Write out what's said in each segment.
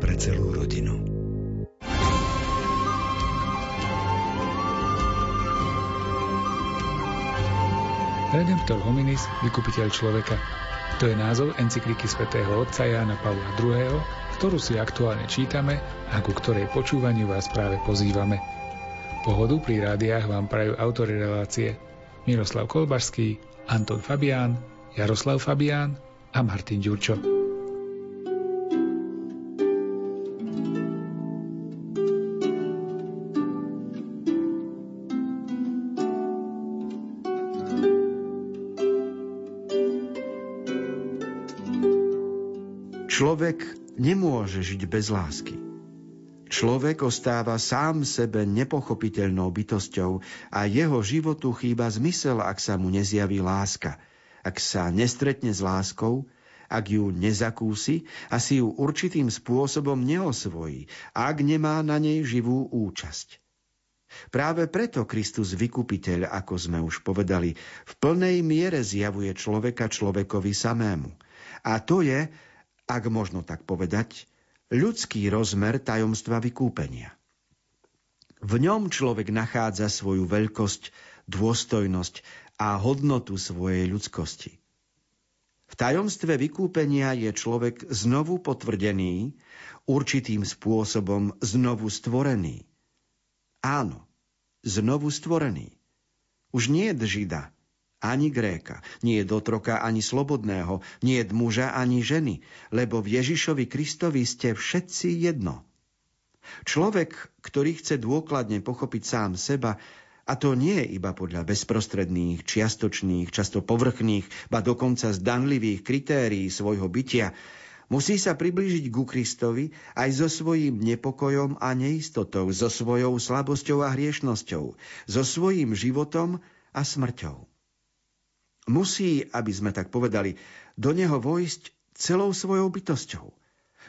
pre celú rodinu. Redemptor hominis, vykupiteľ človeka. To je názov encykliky svätého otca Jána Pavla II., ktorú si aktuálne čítame a ku ktorej počúvaniu vás práve pozývame. Pohodu pri rádiách vám prajú autory relácie Miroslav Kolbašský, Anton Fabián, Jaroslav Fabián a Martin Ďurčo. Nemôže žiť bez lásky. Človek ostáva sám sebe nepochopiteľnou bytosťou a jeho životu chýba zmysel, ak sa mu nezjaví láska. Ak sa nestretne s láskou, ak ju nezakúsi a si ju určitým spôsobom neosvojí, ak nemá na nej živú účasť. Práve preto Kristus vykupiteľ, ako sme už povedali, v plnej miere zjavuje človeka človekovi samému. A to je, ak možno tak povedať, ľudský rozmer tajomstva vykúpenia. V ňom človek nachádza svoju veľkosť, dôstojnosť a hodnotu svojej ľudskosti. V tajomstve vykúpenia je človek znovu potvrdený, určitým spôsobom znovu stvorený. Áno, znovu stvorený. Už nie je žida, ani Gréka, nie je dotroka ani slobodného, nie je muža ani ženy, lebo v Ježišovi Kristovi ste všetci jedno. Človek, ktorý chce dôkladne pochopiť sám seba, a to nie je iba podľa bezprostredných, čiastočných, často povrchných, ba dokonca zdanlivých kritérií svojho bytia, musí sa priblížiť ku Kristovi aj so svojím nepokojom a neistotou, so svojou slabosťou a hriešnosťou, so svojím životom a smrťou. Musí, aby sme tak povedali, do neho vojsť celou svojou bytosťou.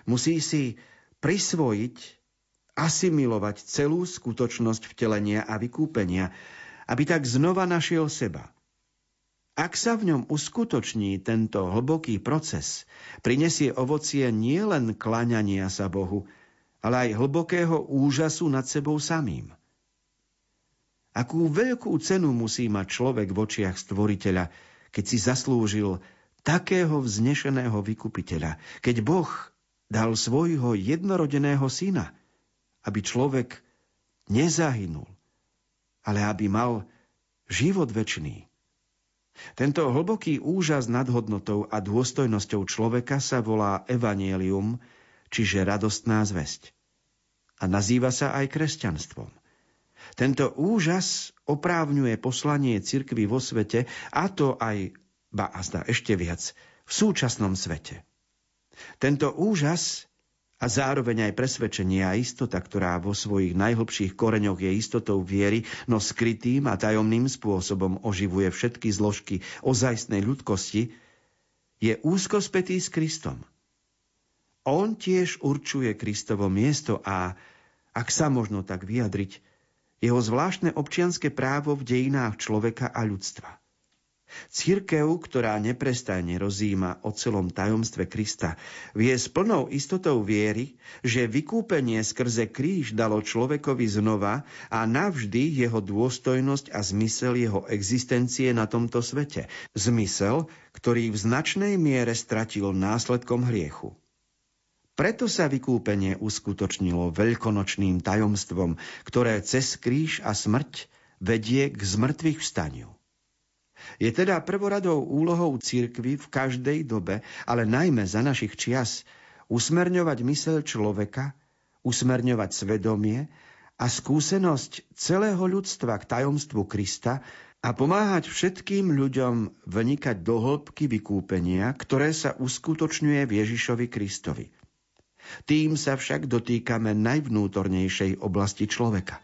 Musí si prisvojiť, asimilovať celú skutočnosť vtelenia a vykúpenia, aby tak znova našiel seba. Ak sa v ňom uskutoční tento hlboký proces, prinesie ovocie nielen klaňania sa Bohu, ale aj hlbokého úžasu nad sebou samým. Akú veľkú cenu musí mať človek v očiach stvoriteľa, keď si zaslúžil takého vznešeného vykupiteľa, keď Boh dal svojho jednorodeného syna, aby človek nezahynul, ale aby mal život večný. Tento hlboký úžas nad hodnotou a dôstojnosťou človeka sa volá evanielium, čiže radostná zväzť. A nazýva sa aj kresťanstvom. Tento úžas oprávňuje poslanie cirkvy vo svete, a to aj, ba a zdá ešte viac, v súčasnom svete. Tento úžas a zároveň aj presvedčenie a istota, ktorá vo svojich najhlbších koreňoch je istotou viery, no skrytým a tajomným spôsobom oživuje všetky zložky ozajstnej ľudkosti, je úzko spätý s Kristom. On tiež určuje Kristovo miesto a, ak sa možno tak vyjadriť, jeho zvláštne občianske právo v dejinách človeka a ľudstva. Církev, ktorá neprestajne rozíma o celom tajomstve Krista, vie s plnou istotou viery, že vykúpenie skrze kríž dalo človekovi znova a navždy jeho dôstojnosť a zmysel jeho existencie na tomto svete. Zmysel, ktorý v značnej miere stratil následkom hriechu. Preto sa vykúpenie uskutočnilo veľkonočným tajomstvom, ktoré cez kríž a smrť vedie k zmrtvých vstaniu. Je teda prvoradou úlohou cirkvy v každej dobe, ale najmä za našich čias, usmerňovať mysel človeka, usmerňovať svedomie a skúsenosť celého ľudstva k tajomstvu Krista a pomáhať všetkým ľuďom vnikať do hĺbky vykúpenia, ktoré sa uskutočňuje v Ježišovi Kristovi. Tým sa však dotýkame najvnútornejšej oblasti človeka.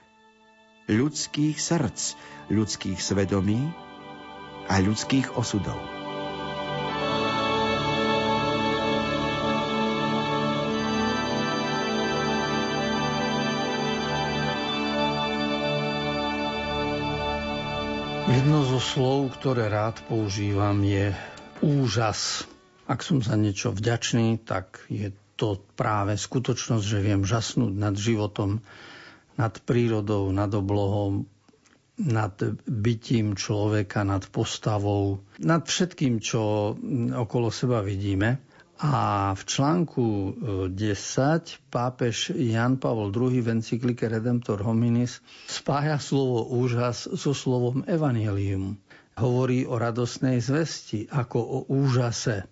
Ľudských srdc, ľudských svedomí a ľudských osudov. Jedno zo slov, ktoré rád používam, je úžas. Ak som za niečo vďačný, tak je to práve skutočnosť, že viem žasnúť nad životom, nad prírodou, nad oblohom, nad bytím človeka, nad postavou, nad všetkým, čo okolo seba vidíme. A v článku 10 e, pápež Jan Pavel II v encyklike Redemptor Hominis spája slovo úžas so slovom evangelium. Hovorí o radosnej zvesti ako o úžase.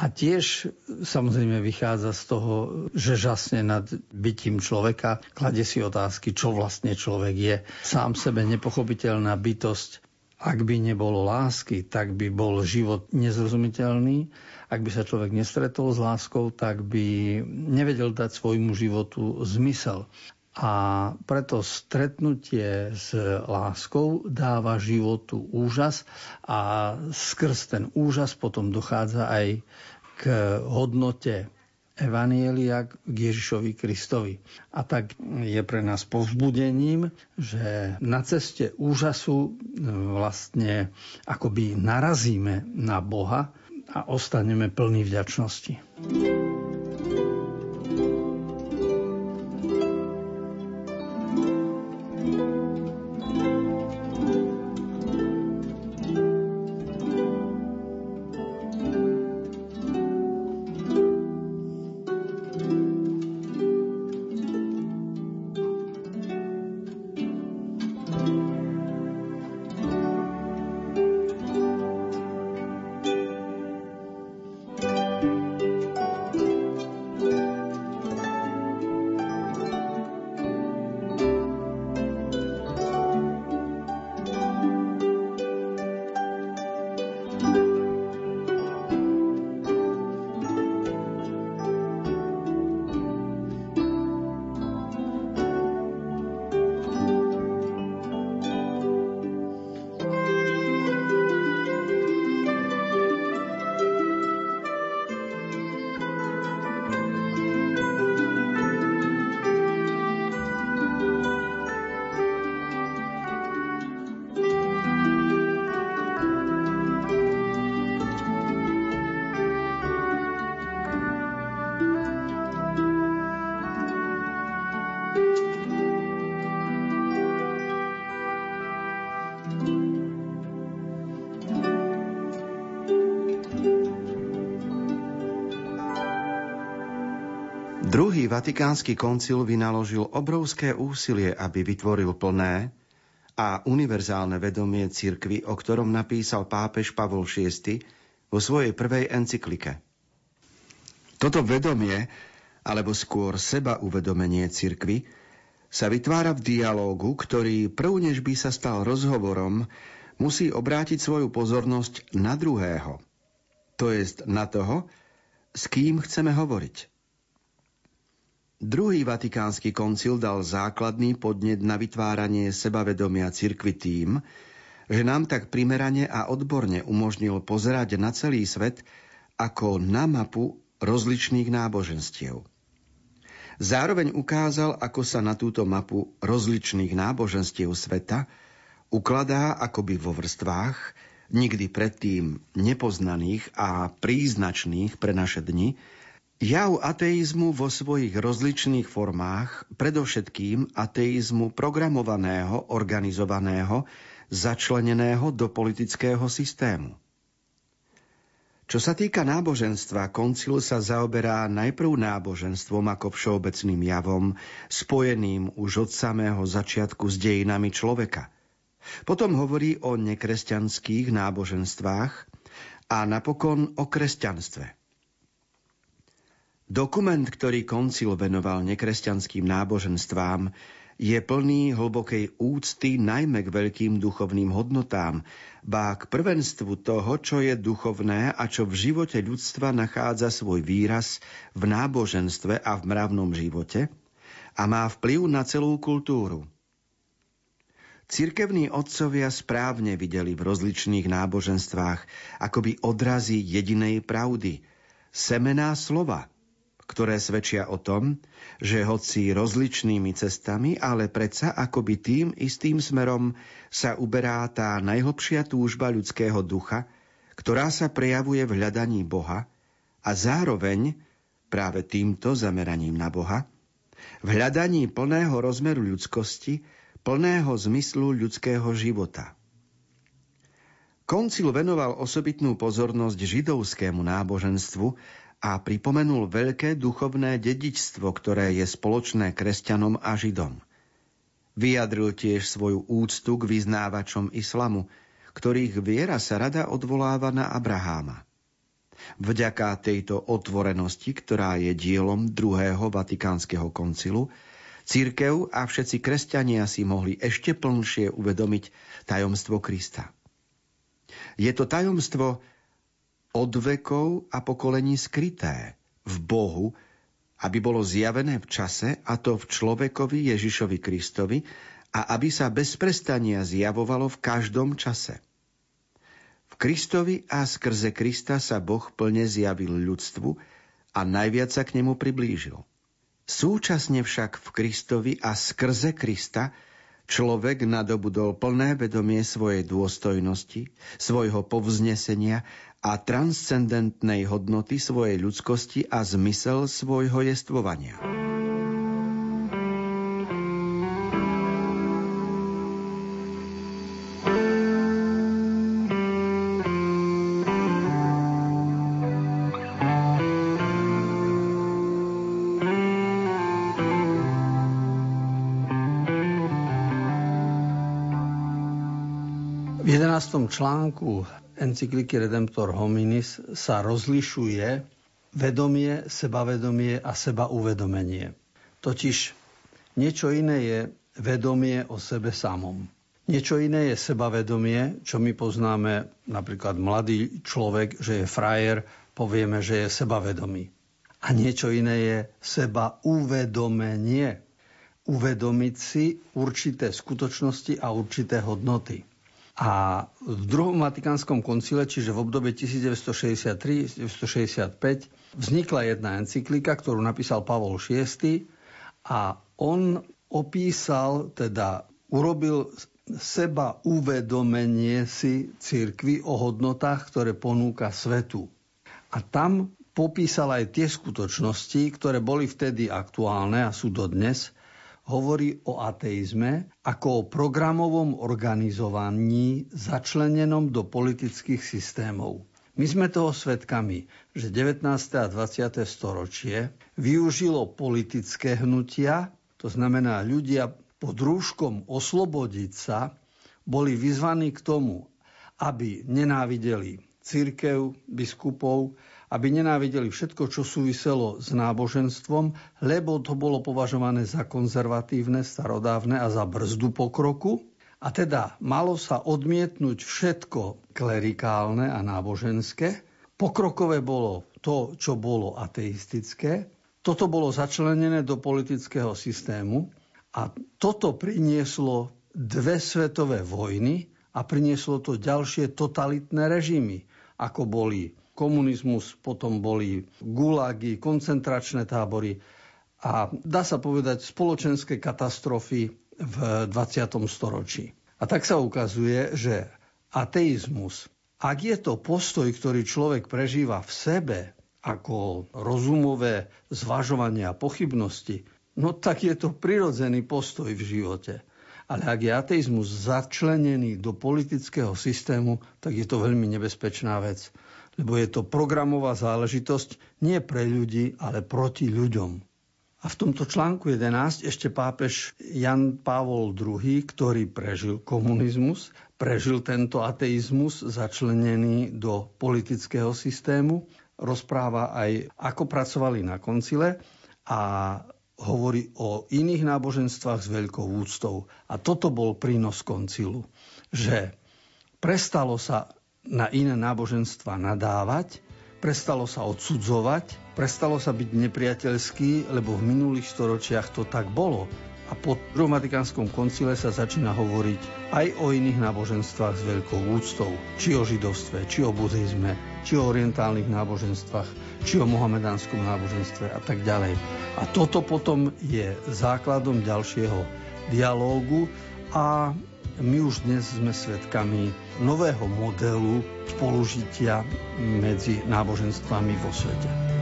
A tiež samozrejme vychádza z toho, že žasne nad bytím človeka, klade si otázky, čo vlastne človek je. Sám sebe nepochopiteľná bytosť. Ak by nebolo lásky, tak by bol život nezrozumiteľný ak by sa človek nestretol s láskou, tak by nevedel dať svojmu životu zmysel. A preto stretnutie s láskou dáva životu úžas a skrz ten úžas potom dochádza aj k hodnote Evanielia k Ježišovi Kristovi. A tak je pre nás povzbudením, že na ceste úžasu vlastne akoby narazíme na Boha a ostaneme plní vďačnosti. Druhý vatikánsky koncil vynaložil obrovské úsilie, aby vytvoril plné a univerzálne vedomie cirkvy, o ktorom napísal pápež Pavol VI vo svojej prvej encyklike. Toto vedomie, alebo skôr seba uvedomenie cirkvy, sa vytvára v dialógu, ktorý prv než by sa stal rozhovorom, musí obrátiť svoju pozornosť na druhého. To jest na toho, s kým chceme hovoriť. Druhý vatikánsky koncil dal základný podnet na vytváranie sebavedomia cirkvy tým, že nám tak primerane a odborne umožnil pozerať na celý svet ako na mapu rozličných náboženstiev. Zároveň ukázal, ako sa na túto mapu rozličných náboženstiev sveta ukladá akoby vo vrstvách, nikdy predtým nepoznaných a príznačných pre naše dni, Jav ateizmu vo svojich rozličných formách, predovšetkým ateizmu programovaného, organizovaného, začleneného do politického systému. Čo sa týka náboženstva, koncil sa zaoberá najprv náboženstvom ako všeobecným javom, spojeným už od samého začiatku s dejinami človeka. Potom hovorí o nekresťanských náboženstvách a napokon o kresťanstve – Dokument, ktorý koncil venoval nekresťanským náboženstvám, je plný hlbokej úcty najmä k veľkým duchovným hodnotám, bá k prvenstvu toho, čo je duchovné a čo v živote ľudstva nachádza svoj výraz v náboženstve a v mravnom živote a má vplyv na celú kultúru. Cirkevní otcovia správne videli v rozličných náboženstvách akoby odrazy jedinej pravdy, semená slova – ktoré svedčia o tom, že hoci rozličnými cestami, ale predsa akoby tým istým smerom sa uberá tá najhlbšia túžba ľudského ducha, ktorá sa prejavuje v hľadaní Boha a zároveň práve týmto zameraním na Boha, v hľadaní plného rozmeru ľudskosti, plného zmyslu ľudského života. Koncil venoval osobitnú pozornosť židovskému náboženstvu a pripomenul veľké duchovné dedičstvo, ktoré je spoločné kresťanom a židom. Vyjadril tiež svoju úctu k vyznávačom islamu, ktorých viera sa rada odvoláva na Abraháma. Vďaka tejto otvorenosti, ktorá je dielom druhého Vatikánskeho koncilu, Církev a všetci kresťania si mohli ešte plnšie uvedomiť tajomstvo Krista. Je to tajomstvo od vekov a pokolení skryté v Bohu, aby bolo zjavené v čase, a to v človekovi Ježišovi Kristovi, a aby sa bez prestania zjavovalo v každom čase. Kristovi a skrze Krista sa Boh plne zjavil ľudstvu a najviac sa k nemu priblížil. Súčasne však v Kristovi a skrze Krista človek nadobudol plné vedomie svojej dôstojnosti, svojho povznesenia a transcendentnej hodnoty svojej ľudskosti a zmysel svojho jestvovania. 11. článku encykliky Redemptor Hominis sa rozlišuje vedomie, sebavedomie a sebauvedomenie. Totiž niečo iné je vedomie o sebe samom. Niečo iné je sebavedomie, čo my poznáme napríklad mladý človek, že je frajer, povieme, že je sebavedomý. A niečo iné je seba uvedomenie. Uvedomiť si určité skutočnosti a určité hodnoty. A v druhom Vatikánskom koncile, čiže v období 1963-1965, vznikla jedna encyklika, ktorú napísal Pavol VI a on opísal, teda urobil seba uvedomenie si cirkvy o hodnotách, ktoré ponúka svetu. A tam popísal aj tie skutočnosti, ktoré boli vtedy aktuálne a sú dodnes, hovorí o ateizme ako o programovom organizovaní začlenenom do politických systémov. My sme toho svedkami, že 19. a 20. storočie využilo politické hnutia, to znamená ľudia pod rúškom oslobodiť sa, boli vyzvaní k tomu, aby nenávideli církev, biskupov, aby nenávideli všetko, čo súviselo s náboženstvom, lebo to bolo považované za konzervatívne, starodávne a za brzdu pokroku. A teda malo sa odmietnúť všetko klerikálne a náboženské. Pokrokové bolo to, čo bolo ateistické. Toto bolo začlenené do politického systému a toto prinieslo dve svetové vojny a prinieslo to ďalšie totalitné režimy, ako boli komunizmus, potom boli gulagy, koncentračné tábory a dá sa povedať spoločenské katastrofy v 20. storočí. A tak sa ukazuje, že ateizmus, ak je to postoj, ktorý človek prežíva v sebe ako rozumové zvažovanie a pochybnosti, no tak je to prirodzený postoj v živote. Ale ak je ateizmus začlenený do politického systému, tak je to veľmi nebezpečná vec lebo je to programová záležitosť nie pre ľudí, ale proti ľuďom. A v tomto článku 11 ešte pápež Jan Pavol II, ktorý prežil komunizmus, prežil tento ateizmus začlenený do politického systému, rozpráva aj, ako pracovali na koncile a hovorí o iných náboženstvách s veľkou úctou. A toto bol prínos koncilu, že prestalo sa na iné náboženstva nadávať, prestalo sa odsudzovať, prestalo sa byť nepriateľský, lebo v minulých storočiach to tak bolo. A po druhom koncile sa začína hovoriť aj o iných náboženstvách s veľkou úctou. Či o židovstve, či o buddhizme, či o orientálnych náboženstvách, či o mohamedánskom náboženstve a tak ďalej. A toto potom je základom ďalšieho dialógu a my už dnes sme svedkami nového modelu spolužitia medzi náboženstvami vo svete.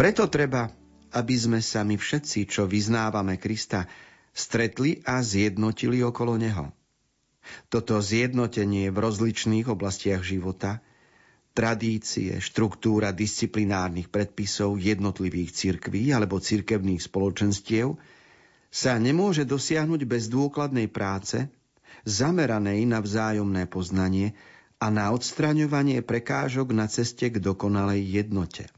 Preto treba, aby sme sa my všetci, čo vyznávame Krista, stretli a zjednotili okolo Neho. Toto zjednotenie v rozličných oblastiach života, tradície, štruktúra disciplinárnych predpisov jednotlivých cirkví alebo cirkevných spoločenstiev sa nemôže dosiahnuť bez dôkladnej práce, zameranej na vzájomné poznanie a na odstraňovanie prekážok na ceste k dokonalej jednote.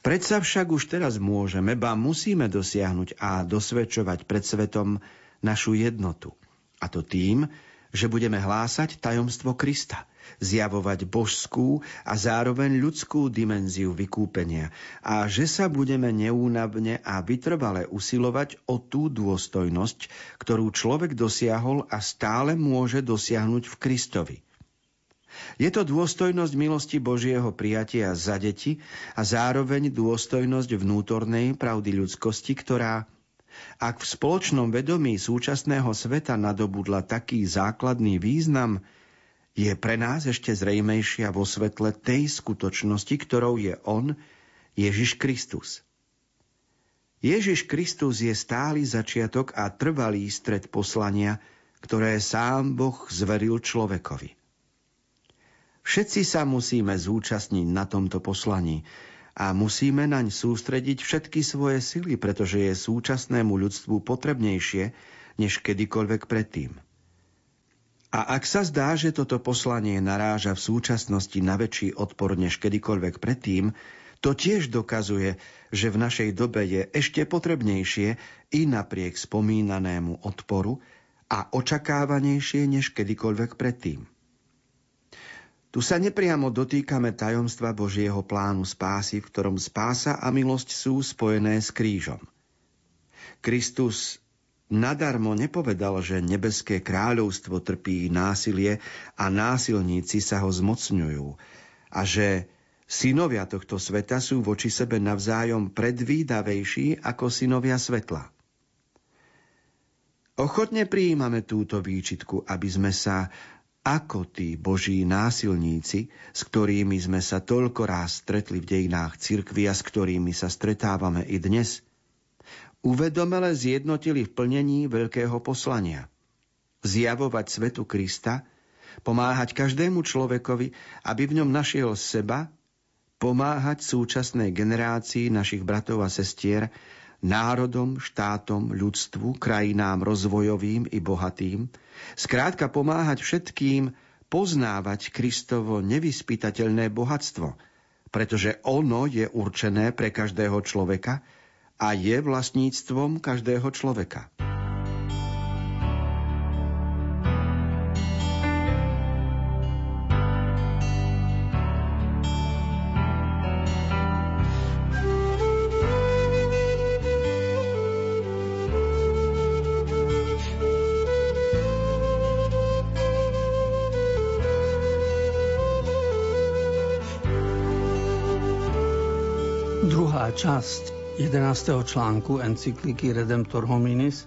Predsa však už teraz môžeme, ba musíme dosiahnuť a dosvedčovať pred svetom našu jednotu. A to tým, že budeme hlásať tajomstvo Krista, zjavovať božskú a zároveň ľudskú dimenziu vykúpenia a že sa budeme neúnavne a vytrvale usilovať o tú dôstojnosť, ktorú človek dosiahol a stále môže dosiahnuť v Kristovi. Je to dôstojnosť milosti Božieho prijatia za deti a zároveň dôstojnosť vnútornej pravdy ľudskosti, ktorá, ak v spoločnom vedomí súčasného sveta nadobudla taký základný význam, je pre nás ešte zrejmejšia vo svetle tej skutočnosti, ktorou je On, Ježiš Kristus. Ježiš Kristus je stály začiatok a trvalý stred poslania, ktoré sám Boh zveril človekovi. Všetci sa musíme zúčastniť na tomto poslaní a musíme naň sústrediť všetky svoje sily, pretože je súčasnému ľudstvu potrebnejšie než kedykoľvek predtým. A ak sa zdá, že toto poslanie naráža v súčasnosti na väčší odpor než kedykoľvek predtým, to tiež dokazuje, že v našej dobe je ešte potrebnejšie i napriek spomínanému odporu a očakávanejšie než kedykoľvek predtým. Tu sa nepriamo dotýkame tajomstva Božieho plánu spásy, v ktorom spása a milosť sú spojené s krížom. Kristus nadarmo nepovedal, že nebeské kráľovstvo trpí násilie a násilníci sa ho zmocňujú a že synovia tohto sveta sú voči sebe navzájom predvídavejší ako synovia svetla. Ochotne prijímame túto výčitku, aby sme sa ako tí boží násilníci, s ktorými sme sa toľko ráz stretli v dejinách cirkvi a s ktorými sa stretávame i dnes, uvedomele zjednotili v plnení veľkého poslania. Zjavovať svetu Krista, pomáhať každému človekovi, aby v ňom našiel seba, pomáhať súčasnej generácii našich bratov a sestier, národom, štátom, ľudstvu, krajinám rozvojovým i bohatým, skrátka pomáhať všetkým poznávať Kristovo nevyspytateľné bohatstvo, pretože ono je určené pre každého človeka a je vlastníctvom každého človeka. Časť 11. článku encykliky Redemptor Hominis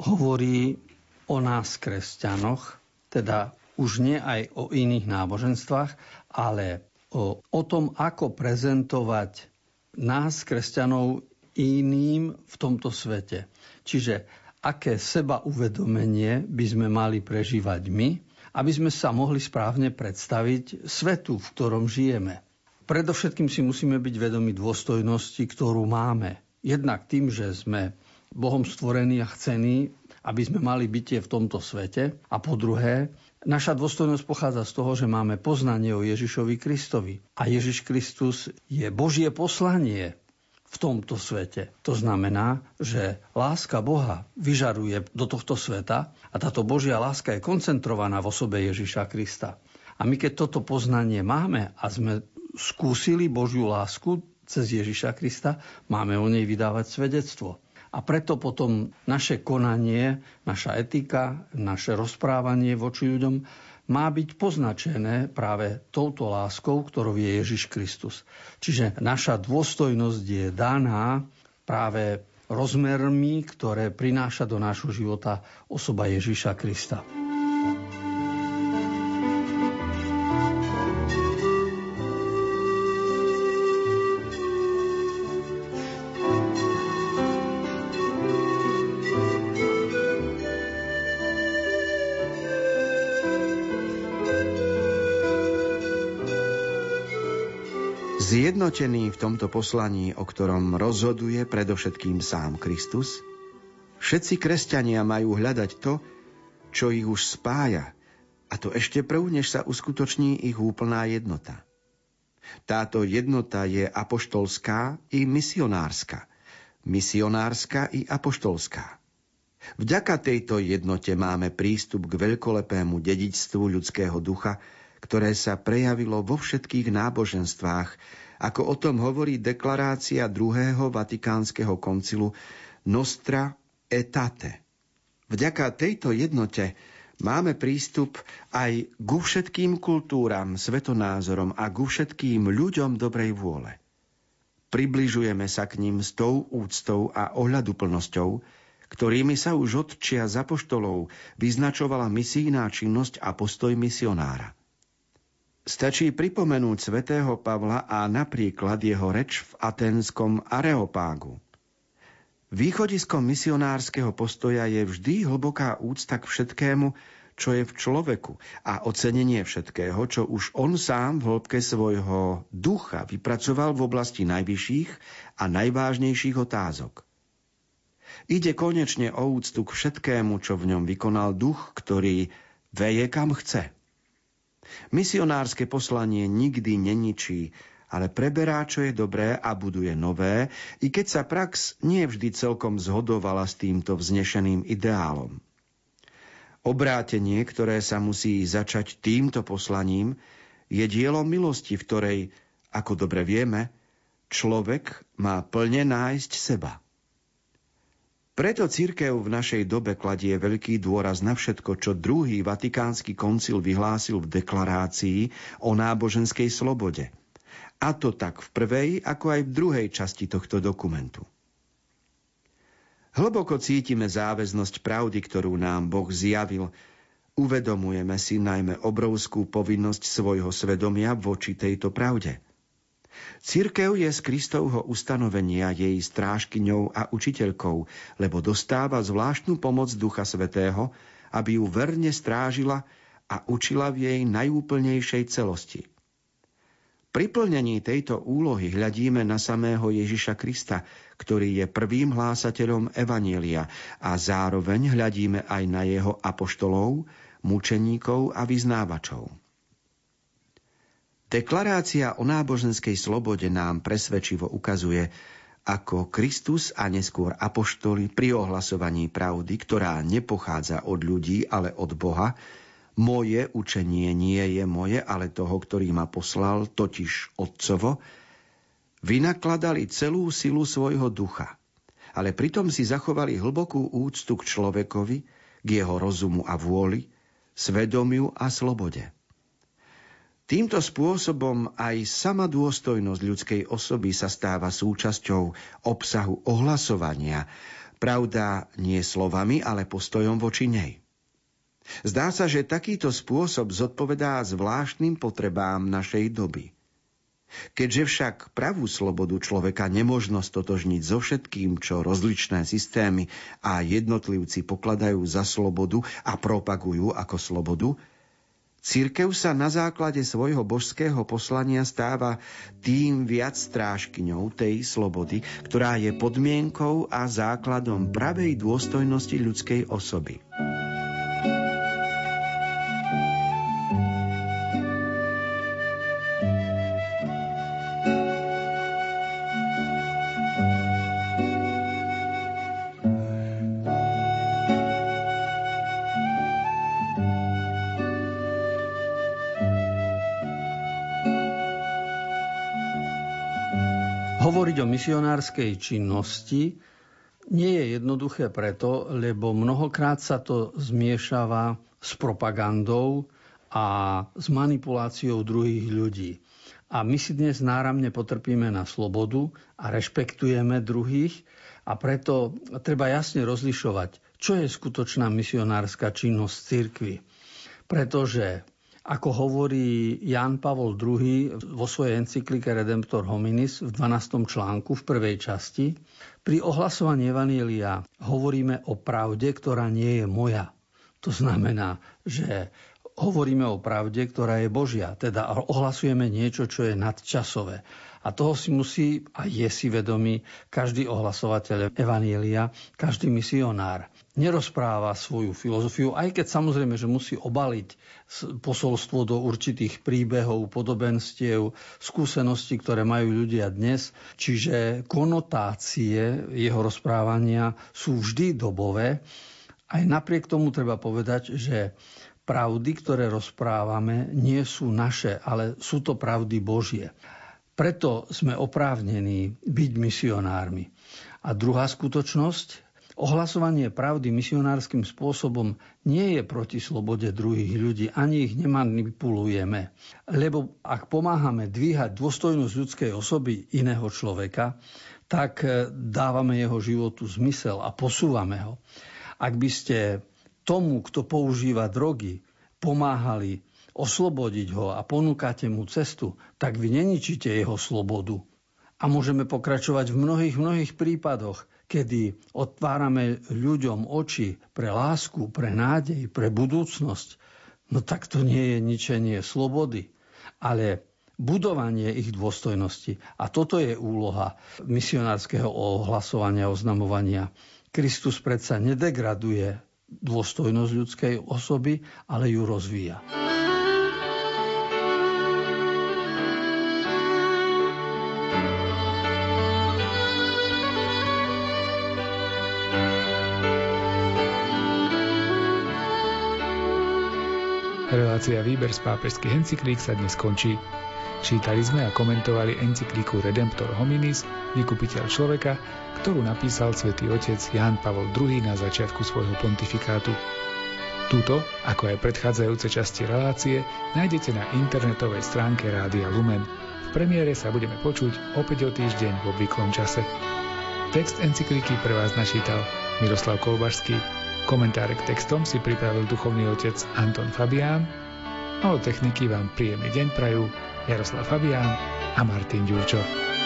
hovorí o nás kresťanoch, teda už nie aj o iných náboženstvách, ale o, o tom, ako prezentovať nás, kresťanov, iným v tomto svete. Čiže aké seba uvedomenie by sme mali prežívať my, aby sme sa mohli správne predstaviť svetu, v ktorom žijeme. Predovšetkým si musíme byť vedomi dôstojnosti, ktorú máme. Jednak tým, že sme Bohom stvorení a chcení, aby sme mali bytie v tomto svete. A po druhé, naša dôstojnosť pochádza z toho, že máme poznanie o Ježišovi Kristovi. A Ježiš Kristus je Božie poslanie v tomto svete. To znamená, že láska Boha vyžaruje do tohto sveta a táto Božia láska je koncentrovaná v osobe Ježiša Krista. A my keď toto poznanie máme a sme skúsili Božiu lásku cez Ježiša Krista, máme o nej vydávať svedectvo. A preto potom naše konanie, naša etika, naše rozprávanie voči ľuďom má byť poznačené práve touto láskou, ktorou je Ježiš Kristus. Čiže naša dôstojnosť je daná práve rozmermi, ktoré prináša do nášho života osoba Ježiša Krista. Zjednotený v tomto poslaní, o ktorom rozhoduje predovšetkým sám Kristus, všetci kresťania majú hľadať to, čo ich už spája, a to ešte prv, než sa uskutoční ich úplná jednota. Táto jednota je apoštolská i misionárska, misionárska i apoštolská. Vďaka tejto jednote máme prístup k veľkolepému dedičstvu ľudského ducha, ktoré sa prejavilo vo všetkých náboženstvách, ako o tom hovorí deklarácia druhého vatikánskeho koncilu Nostra etate. Vďaka tejto jednote máme prístup aj ku všetkým kultúram, svetonázorom a ku všetkým ľuďom dobrej vôle. Približujeme sa k ním s tou úctou a ohľaduplnosťou, ktorými sa už od čia za poštolov vyznačovala misijná činnosť a postoj misionára. Stačí pripomenúť svätého Pavla a napríklad jeho reč v aténskom Areopágu. Východiskom misionárskeho postoja je vždy hlboká úcta k všetkému, čo je v človeku a ocenenie všetkého, čo už on sám v hĺbke svojho ducha vypracoval v oblasti najvyšších a najvážnejších otázok. Ide konečne o úctu k všetkému, čo v ňom vykonal duch, ktorý veje kam chce – Misionárske poslanie nikdy neničí, ale preberá, čo je dobré a buduje nové, i keď sa prax nie vždy celkom zhodovala s týmto vznešeným ideálom. Obrátenie, ktoré sa musí začať týmto poslaním, je dielom milosti, v ktorej, ako dobre vieme, človek má plne nájsť seba. Preto církev v našej dobe kladie veľký dôraz na všetko, čo druhý vatikánsky koncil vyhlásil v deklarácii o náboženskej slobode. A to tak v prvej, ako aj v druhej časti tohto dokumentu. Hlboko cítime záväznosť pravdy, ktorú nám Boh zjavil. Uvedomujeme si najmä obrovskú povinnosť svojho svedomia voči tejto pravde – Cirkev je z Kristovho ustanovenia jej strážkyňou a učiteľkou, lebo dostáva zvláštnu pomoc Ducha Svetého, aby ju verne strážila a učila v jej najúplnejšej celosti. Pri plnení tejto úlohy hľadíme na samého Ježiša Krista, ktorý je prvým hlásateľom Evanielia a zároveň hľadíme aj na jeho apoštolov, mučeníkov a vyznávačov. Deklarácia o náboženskej slobode nám presvedčivo ukazuje, ako Kristus a neskôr apoštoli pri ohlasovaní pravdy, ktorá nepochádza od ľudí, ale od Boha, moje učenie nie je moje, ale toho, ktorý ma poslal, totiž Otcovo, vynakladali celú silu svojho ducha, ale pritom si zachovali hlbokú úctu k človekovi, k jeho rozumu a vôli, svedomiu a slobode. Týmto spôsobom aj sama dôstojnosť ľudskej osoby sa stáva súčasťou obsahu ohlasovania, pravda nie slovami, ale postojom voči nej. Zdá sa, že takýto spôsob zodpovedá zvláštnym potrebám našej doby. Keďže však pravú slobodu človeka nemožno stotožniť so všetkým, čo rozličné systémy a jednotlivci pokladajú za slobodu a propagujú ako slobodu, Církev sa na základe svojho božského poslania stáva tým viac strážkyňou tej slobody, ktorá je podmienkou a základom pravej dôstojnosti ľudskej osoby. Misionárskej činnosti nie je jednoduché preto, lebo mnohokrát sa to zmiešava s propagandou a s manipuláciou druhých ľudí. A my si dnes náramne potrpíme na slobodu a rešpektujeme druhých a preto treba jasne rozlišovať, čo je skutočná misionárska činnosť cirkvy. Pretože ako hovorí Jan Pavol II vo svojej encyklike Redemptor Hominis v 12. článku v prvej časti, pri ohlasovaní Evanielia hovoríme o pravde, ktorá nie je moja. To znamená, že hovoríme o pravde, ktorá je Božia, teda ohlasujeme niečo, čo je nadčasové. A toho si musí a je si vedomý každý ohlasovateľ Evanielia, každý misionár. Nerozpráva svoju filozofiu, aj keď samozrejme, že musí obaliť posolstvo do určitých príbehov, podobenstiev, skúseností, ktoré majú ľudia dnes. Čiže konotácie jeho rozprávania sú vždy dobové. Aj napriek tomu treba povedať, že pravdy, ktoré rozprávame, nie sú naše, ale sú to pravdy Božie. Preto sme oprávnení byť misionármi. A druhá skutočnosť, ohlasovanie pravdy misionárskym spôsobom nie je proti slobode druhých ľudí, ani ich nemanipulujeme. Lebo ak pomáhame dvíhať dôstojnosť ľudskej osoby iného človeka, tak eh, dávame jeho životu zmysel a posúvame ho. Ak by ste tomu, kto používa drogy, pomáhali oslobodiť ho a ponúkate mu cestu, tak vy neničíte jeho slobodu. A môžeme pokračovať v mnohých, mnohých prípadoch, kedy otvárame ľuďom oči pre lásku, pre nádej, pre budúcnosť. No tak to nie je ničenie slobody, ale budovanie ich dôstojnosti. A toto je úloha misionárskeho ohlasovania, oznamovania. Kristus predsa nedegraduje dôstojnosť ľudskej osoby, ale ju rozvíja. Relácia Výber z pápežských encyklík sa dnes končí. Čítali sme a komentovali encyklíku Redemptor hominis, vykupiteľ človeka, ktorú napísal svätý otec Ján Pavol II na začiatku svojho pontifikátu. Túto, ako aj predchádzajúce časti relácie, nájdete na internetovej stránke Rádia Lumen. V premiére sa budeme počuť opäť o týždeň v obvyklom čase. Text encyklíky pre vás načítal Miroslav Kolbašský, Komentáre k textom si pripravil duchovný otec Anton Fabián techniky vám príjemný deň prajú Jaroslav Fabián a Martin Ďurčo.